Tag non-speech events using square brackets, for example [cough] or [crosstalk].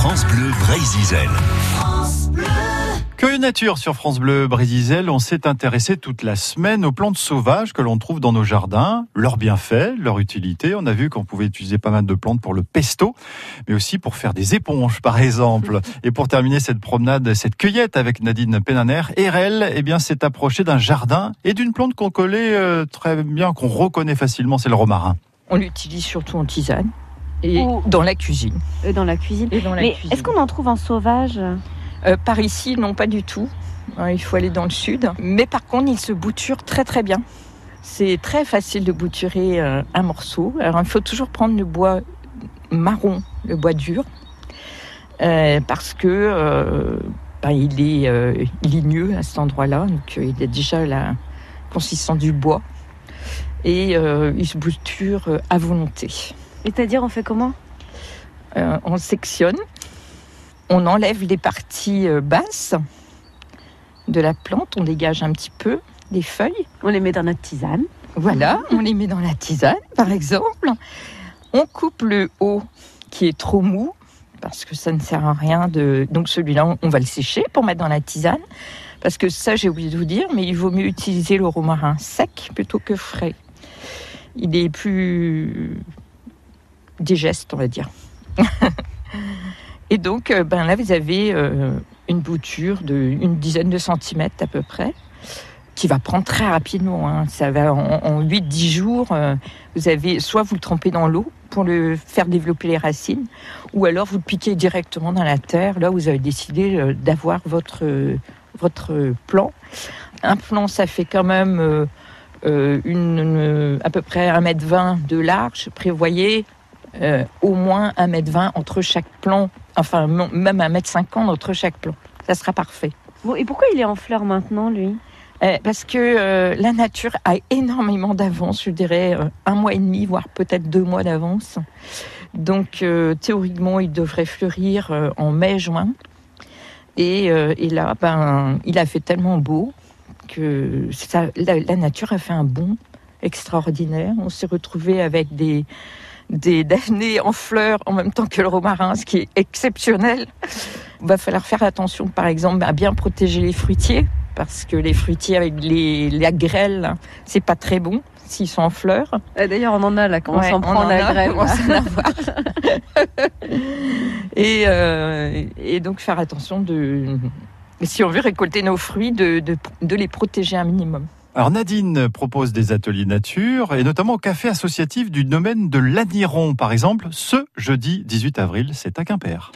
France Bleu Brésil. Curieux nature sur France Bleu Brésil, on s'est intéressé toute la semaine aux plantes sauvages que l'on trouve dans nos jardins, leurs bienfaits, leur utilité. On a vu qu'on pouvait utiliser pas mal de plantes pour le pesto, mais aussi pour faire des éponges par exemple. [laughs] Et pour terminer cette promenade, cette cueillette avec Nadine Penaner, Erel, eh bien, s'est approché d'un jardin et d'une plante qu'on connaît euh, très bien, qu'on reconnaît facilement, c'est le romarin. On l'utilise surtout en tisane et dans la cuisine. Et dans la cuisine. Et dans la Mais est-ce qu'on en trouve en sauvage? Euh, par ici, non, pas du tout. Euh, Il faut aller dans le sud. Mais par contre, il se bouture très très bien. C'est très facile de bouturer euh, un morceau. Alors, il faut toujours prendre le bois marron, le bois dur, euh, parce que euh, ben, il est euh, ligneux à cet endroit-là. Donc, euh, il a déjà la consistance du bois. Et euh, il se bouture euh, à volonté. C'est-à-dire, on fait comment Euh, on sectionne, on enlève les parties euh, basses de la plante, on dégage un petit peu les feuilles. On les met dans notre tisane. Voilà, on les met dans la tisane, par exemple. On coupe le haut qui est trop mou, parce que ça ne sert à rien de. Donc celui-là, on- on va le sécher pour mettre dans la tisane. Parce que ça, j'ai oublié de vous dire, mais il vaut mieux utiliser le romarin sec plutôt que frais. Il est plus digeste, on va dire. [laughs] Et donc, euh, ben là, vous avez euh, une bouture de une dizaine de centimètres à peu près, qui va prendre très rapidement. hein. Ça va en, en 8-10 jours. euh, vous avez soit vous le trempez dans l'eau pour le faire développer les racines, ou alors vous le piquez directement dans la terre. Là, vous avez décidé d'avoir votre votre plan. Un plan, ça fait quand même une- à peu près 1m20 de large. Prévoyez euh, au moins 1m20 entre chaque plan, enfin même 1m50 entre chaque plan. Ça sera parfait. Bon, et pourquoi il est en fleurs maintenant, lui? Euh, parce que euh, la nature a énormément d'avance, je dirais un mois et demi, voire peut-être deux mois d'avance. Donc théoriquement, il devrait fleurir en mai-juin. Et, et là, ben, il a fait tellement beau que ça, la, la nature a fait un bond extraordinaire. On s'est retrouvé avec des des damnés en fleurs en même temps que le romarin, ce qui est exceptionnel. Il va falloir faire attention, par exemple, à bien protéger les fruitiers, parce que les fruitiers avec les, la grêle, c'est pas très bon s'ils sont en fleurs. Euh, D'ailleurs, on en a là, quand Ouais, on s'en prend en la grêle. [laughs] et, euh, et donc faire attention de, si on veut récolter nos fruits, de, de, de les protéger un minimum. Alors Nadine propose des ateliers nature et notamment au café associatif du domaine de l'Aniron par exemple ce jeudi 18 avril, c'est à Quimper.